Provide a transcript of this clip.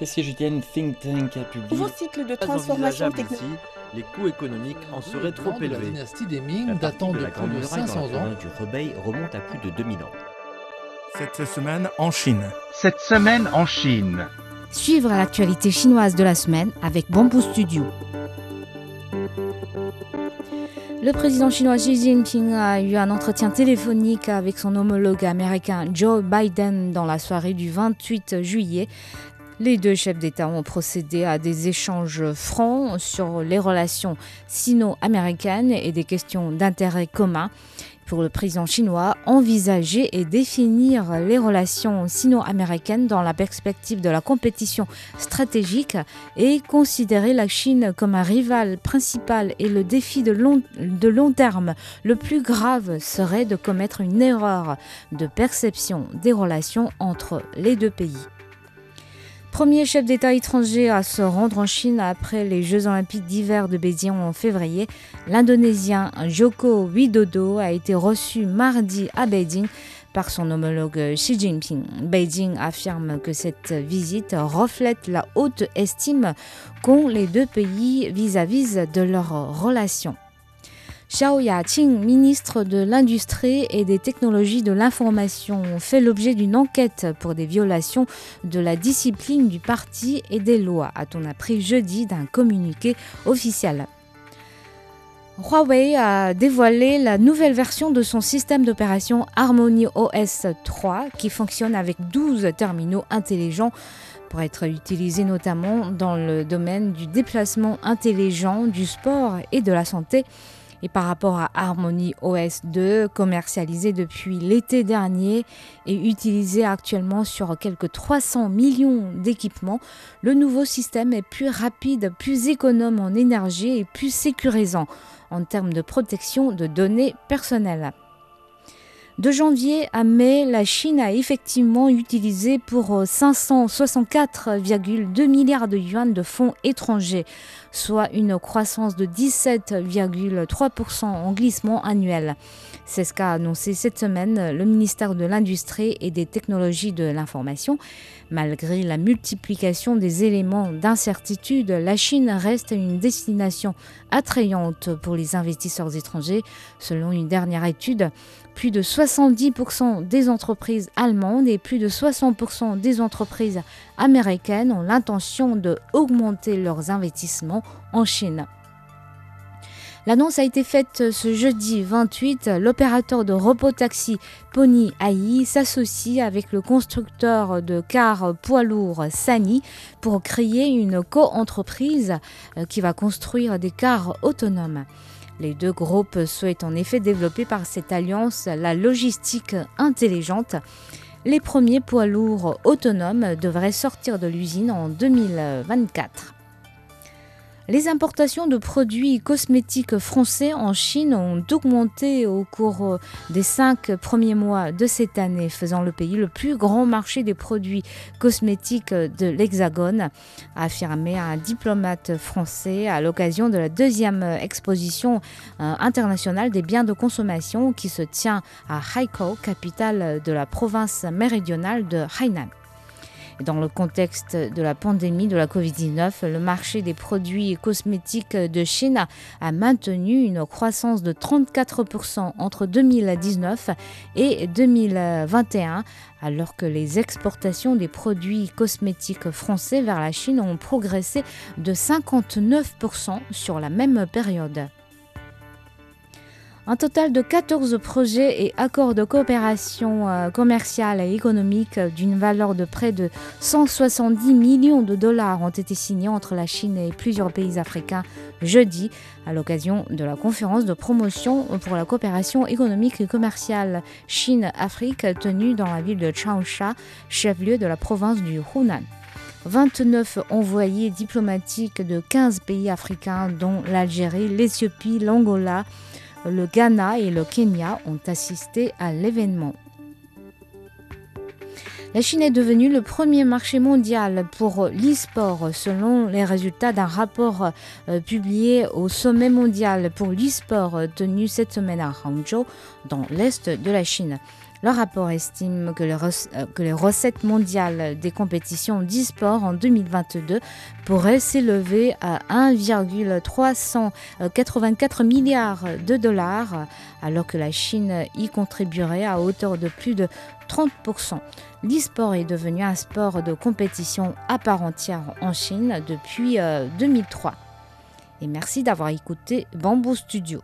Et si je une think tank a publié Nouveau cycle de transformation technologique. Les coûts économiques en seraient trop élevés. La dynastie des Ming datant de, plus de 500 ans du Rebelle remonte à plus de 2000 ans. Cette semaine en Chine. Cette semaine en Chine. Suivre l'actualité chinoise de la semaine avec Bamboo Studio. Le président chinois Xi Jinping a eu un entretien téléphonique avec son homologue américain Joe Biden dans la soirée du 28 juillet. Les deux chefs d'État ont procédé à des échanges francs sur les relations sino-américaines et des questions d'intérêt commun pour le président chinois, envisager et définir les relations sino-américaines dans la perspective de la compétition stratégique et considérer la Chine comme un rival principal et le défi de long, terme le plus grave serait de commettre une erreur de perception des relations entre les deux pays. Premier chef d'État étranger à se rendre en Chine après les Jeux olympiques d'hiver de Beijing en février, l'Indonésien Joko Widodo a été reçu mardi à Beijing par son homologue Xi Jinping. Beijing affirme que cette visite reflète la haute estime qu'ont les deux pays vis-à-vis -vis de leurs relations. Xiao Yaqing, ministre de l'Industrie et des Technologies de l'Information, fait l'objet d'une enquête pour des violations de la discipline du parti et des lois, a-t-on appris jeudi d'un communiqué officiel. Huawei a dévoilé la nouvelle version de son système d'opération Harmony OS 3 qui fonctionne avec 12 terminaux intelligents pour être utilisés notamment dans le domaine du déplacement intelligent, du sport et de la santé. Et par rapport à Harmony OS 2, commercialisé depuis l'été dernier et utilisé actuellement sur quelques 300 millions d'équipements, le nouveau système est plus rapide, plus économe en énergie et plus sécurisant en termes de protection de données personnelles. De janvier à mai, la Chine a effectivement utilisé pour 564,2 milliards de yuan de fonds étrangers, soit une croissance de 17,3% en glissement annuel. C'est ce qu'a annoncé cette semaine le ministère de l'Industrie et des Technologies de l'Information. Malgré la multiplication des éléments d'incertitude, la Chine reste une destination attrayante pour les investisseurs étrangers, selon une dernière étude plus de 70% des entreprises allemandes et plus de 60% des entreprises américaines ont l'intention de augmenter leurs investissements en Chine. L'annonce a été faite ce jeudi 28. L'opérateur de repos-taxi Pony AI s'associe avec le constructeur de cars poids lourds Sani pour créer une co-entreprise euh, qui va construire des cars autonomes. Les deux groupes souhaitent en effet développer par cette alliance la logistique intelligente. Les premiers poids lourds autonomes devraient sortir de l'usine en 2024. Les importations de produits cosmétiques français en Chine ont augmenté au cours des cinq premiers mois de cette année, faisant le pays le plus grand marché des produits cosmétiques de l'Hexagone, a affirmé un diplomate français à l'occasion de la deuxième exposition euh, internationale des biens de consommation qui se tient à Haikou, capitale de la province méridionale de Hainan. Dans le contexte de la pandémie de la Covid-19, le marché des produits cosmétiques de Chine a maintenu une croissance de 34% entre 2019 et 2021, alors que les exportations des produits cosmétiques français vers la Chine ont progressé de 59% sur la même période. Un total de 14 projets et accords de coopération euh, commerciale et économique d'une valeur de près de 170 millions de dollars ont été signés entre la Chine et plusieurs pays africains jeudi à l'occasion de la conférence de promotion pour la coopération économique et commerciale Chine-Afrique tenue dans la ville de Changsha, chef-lieu de la province du Hunan. 29 envoyés diplomatiques de 15 pays africains dont l'Algérie, l'Éthiopie, l'Angola, le Ghana et le Kenya ont assisté à l'événement. La Chine est devenue le premier marché mondial pour l'e-sport selon les résultats d'un rapport euh, publié au sommet mondial pour l'e-sport tenu cette semaine à Hangzhou dans l'est de la Chine. Le rapport estime que les, euh, que les recettes mondiales des compétitions d'e-sport en 2022 pourraient s'élever à 1,384 milliards de dollars, alors que la Chine y contribuerait à hauteur de plus de 30%. L'e-sport est devenu un sport de compétition à part entière en Chine depuis 2003. Euh, Et merci d'avoir écouté Bamboo Studio.